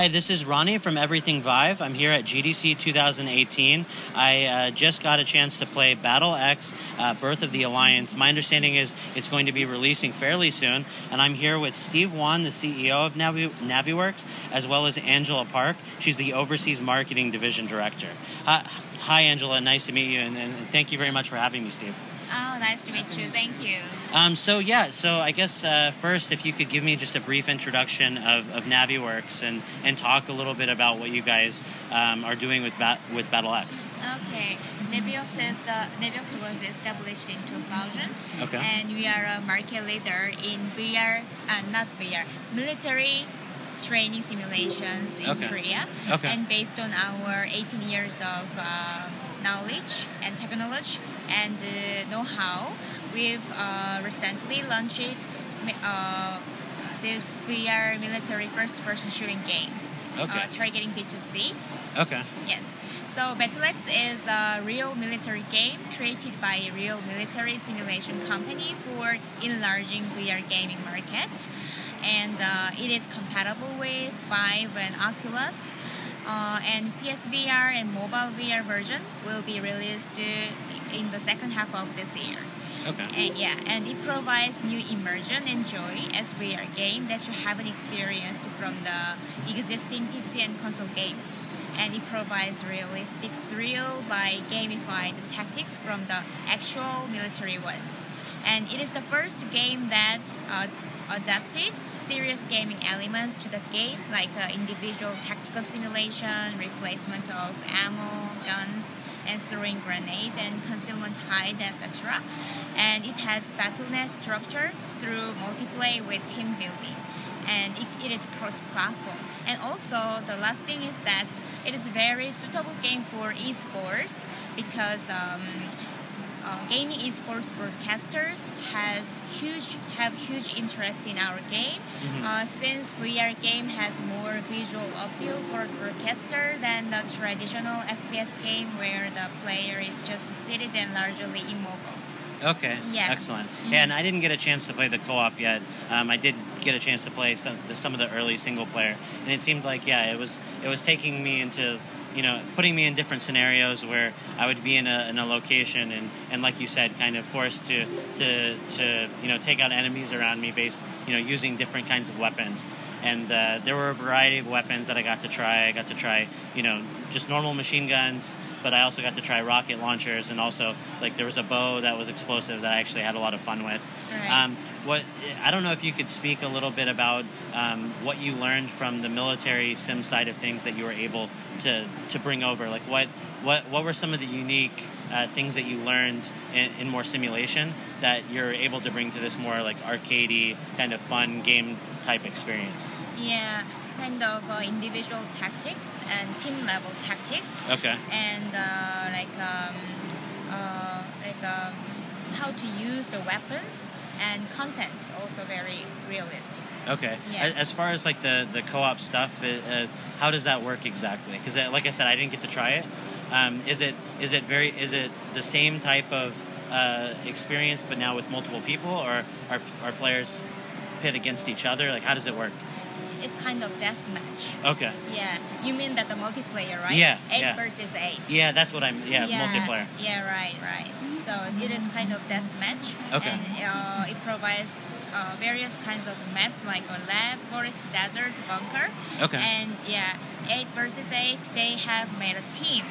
Hi, this is Ronnie from Everything Vive. I'm here at GDC 2018. I uh, just got a chance to play Battle X uh, Birth of the Alliance. My understanding is it's going to be releasing fairly soon, and I'm here with Steve Wan, the CEO of Navi- NaviWorks, as well as Angela Park. She's the Overseas Marketing Division Director. Hi, hi Angela. Nice to meet you, and, and thank you very much for having me, Steve. Oh, nice to meet you. Thank you. Um, so yeah, so I guess uh, first, if you could give me just a brief introduction of, of NaviWorks and, and talk a little bit about what you guys um, are doing with Bat- with Battle X. Okay, NaviWorks is the NaviWorks was established in 2000. Okay. And we are a market leader in VR, uh, not VR, military training simulations in Okay. Korea. Okay. And based on our 18 years of knowledge and uh, know-how, we've uh, recently launched uh, this VR military first-person shooting game. Okay. Uh, targeting B2C. Okay. Yes. So Battlex is a real military game created by a real military simulation company for enlarging VR gaming market, and uh, it is compatible with Vive and Oculus. Uh, and PSVR and mobile VR version will be released uh, in the second half of this year. Okay. And yeah, and it provides new immersion and joy as VR game that you haven't experienced from the existing PC and console games. And it provides realistic thrill by gamified tactics from the actual military ones. And it is the first game that uh, adapted serious gaming elements to the game, like uh, individual tactical simulation, replacement of ammo, guns, and throwing grenade and concealment hide, etc. And it has BattleNet structure through multiplayer with team building. And it, it is cross-platform. And also, the last thing is that it is very suitable game for esports because um, uh, gaming esports broadcasters has huge have huge interest in our game uh, since VR game has more visual appeal for broadcaster than the traditional FPS game where the player is just seated and largely immobile. Okay. Yeah. Excellent. Yeah, and I didn't get a chance to play the co-op yet. Um, I did get a chance to play some some of the early single player, and it seemed like yeah, it was it was taking me into you know putting me in different scenarios where I would be in a, in a location and, and like you said, kind of forced to to to you know take out enemies around me, based you know using different kinds of weapons. And uh, there were a variety of weapons that I got to try. I got to try, you know, just normal machine guns, but I also got to try rocket launchers, and also like there was a bow that was explosive that I actually had a lot of fun with. Right. Um, what I don't know if you could speak a little bit about um, what you learned from the military sim side of things that you were able to to bring over. Like what what what were some of the unique uh, things that you learned in, in more simulation that you're able to bring to this more like arcadey kind of fun game type experience? Yeah, kind of uh, individual tactics and team level tactics. Okay. and uh, like um, uh, like um, how to use the weapons and contents also very realistic. Okay. Yeah. As far as like the the co-op stuff, uh, uh, how does that work exactly? Because like I said, I didn't get to try it. Um, is it is it very is it the same type of uh, experience, but now with multiple people, or are are players pit against each other? Like how does it work? It's kind of death match. Okay. Yeah, you mean that the multiplayer, right? Yeah, Eight yeah. versus eight. Yeah, that's what I'm. Yeah, multiplayer. Yeah, right, right. So it is kind of deathmatch. Okay. And uh, it provides uh, various kinds of maps like a lab, forest, desert, bunker. Okay. And yeah, eight versus eight, they have made a team.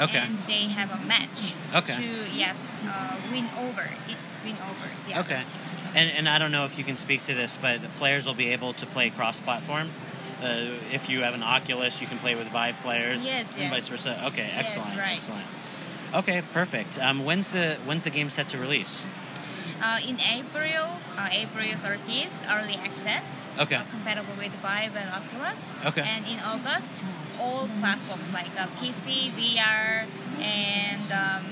Okay. And they have a match. Okay. To yeah, uh, win over it, win over the other Okay. team. And and I don't know if you can speak to this, but players will be able to play cross-platform. Uh, if you have an Oculus, you can play with Vive players. Yes, And yes. vice versa. Okay, Yes, excellent, right. excellent. Okay, perfect. Um, when's the when's the game set to release? Uh, in April, uh, April 30th, early access. Okay. Uh, compatible with Vive and Oculus. Okay. And in August, all platforms like uh, PC, VR, and um,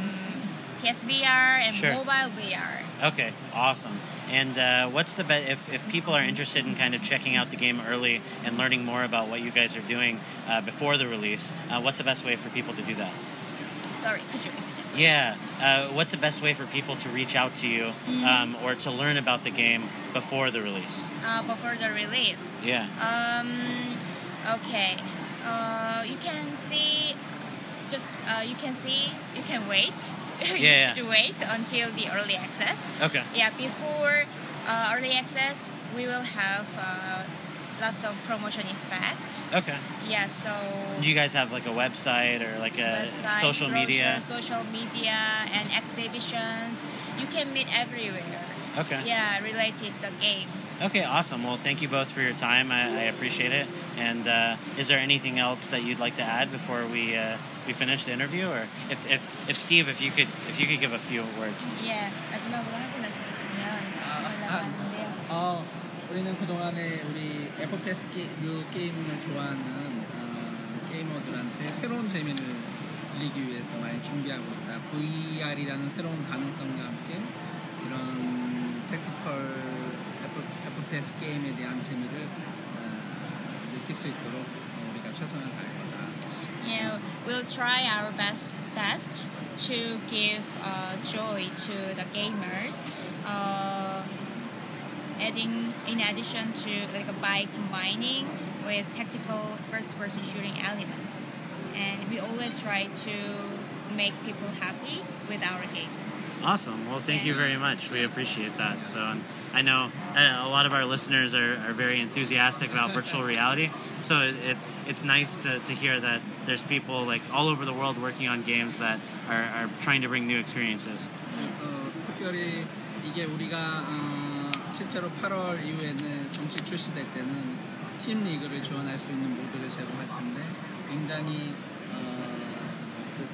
PSVR and Sure. mobile VR. Okay, awesome. And uh, what's the be- if if people are interested in kind of checking out the game early and learning more about what you guys are doing uh, before the release? Uh, what's the best way for people to do that? Sorry, could you repeat? Yeah, uh, what's the best way for people to reach out to you um, or to learn about the game before the release? Uh, before the release. Yeah. Um, Okay. Uh, you can see. Just uh, you can see. You can wait. you Yeah, should wait until the early access. Okay. Yeah. Before uh, early access, we will have uh, lots of promotion effect. Okay. Yeah. So. Do you guys have like a website or like a website, social media? social media, and exhibitions. You can meet everywhere. Okay. Yeah, related to the game. Okay, awesome. Well, thank you both for your time. I, I appreciate it. And uh, is there anything else that you'd like to add before we uh, we finish the interview, or if, if, if Steve, if you could if you could give a few words? Yeah, 마지막으로 하실 말씀 있으면 올라가는데요. 어, 우리는 그동안에 우리 FPS 게, 류 게임을 좋아하는 어, 게이머들한테 새로운 재미를 드리기 위해서 많이 준비하고 있다. VR이라는 새로운 가능성과 함께 이런 택티컬 FPS 게임에 대한 재미를 어, 느낄 수 있도록 우리가 최선을 다할 거다. Yeah, we'll try our best best to give uh, joy to the gamers. Uh, adding in addition to like by combining with tactical first-person shooting elements, and we always try to make people happy with our game. Awesome. Well, thank you very much. We appreciate that. So, um, I know uh, a lot of our listeners are, are very enthusiastic about virtual reality. So it, it it's nice to, to hear that there's people like all over the world working on games that are, are trying to bring new experiences. 어, 특별히 이게 우리가 어, 실제로 8월 이후에는 정식 출시될 때는 팀 리그를 지원할 수 있는 모드를 제공할 텐데 굉장히 어, 그, 어,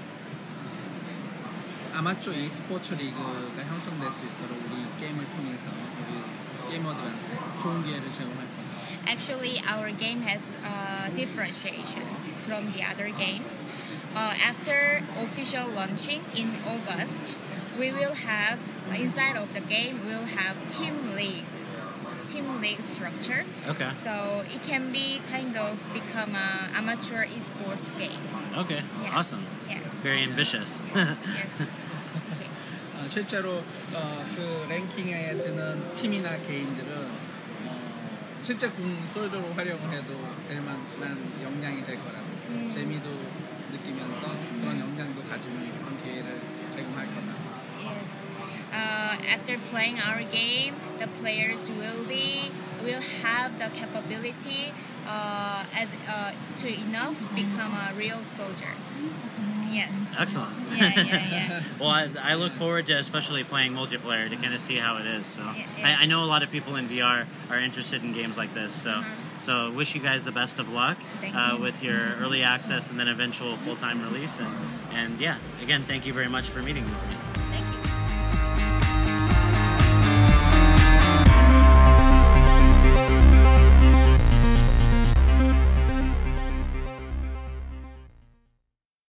아마추어 e스포츠 리그가 형성될 수 있도록 우리 게임을 통해서 우리 게이머들한테 좋은 기회를 제공할 겁니다. Actually, our game has uh, differentiation from the other games. Uh, after official launching in August, we will have inside of the game we'll have team league, team league structure. Okay. So it can be kind of become a amateur esports game. Okay. Yeah. Awesome. Yeah. Very ambitious. Yes. 어, 실제로 어, 그 랭킹에 드는 팀이나 개인들은 어, 실제 군 솔저로 활용을 해도 될 만한 역량이 될 거라고 음. 재미도 느끼면서 그런 역량도 가지는 그런 기회를 제공할 거다. Yes. Uh, after playing our game, the players will be will have the capability uh, as uh, to enough become a real soldier. Yes. Excellent. Yeah, yeah, yeah. well, I, I look forward to especially playing multiplayer to kind of see how it is. So Yeah, yeah. I, I know a lot of people in VR are interested in games like this. So Uh-huh. so wish you guys the best of luck uh, you. with your early access and then eventual full time release. And and yeah, again, thank you very much for meeting with me.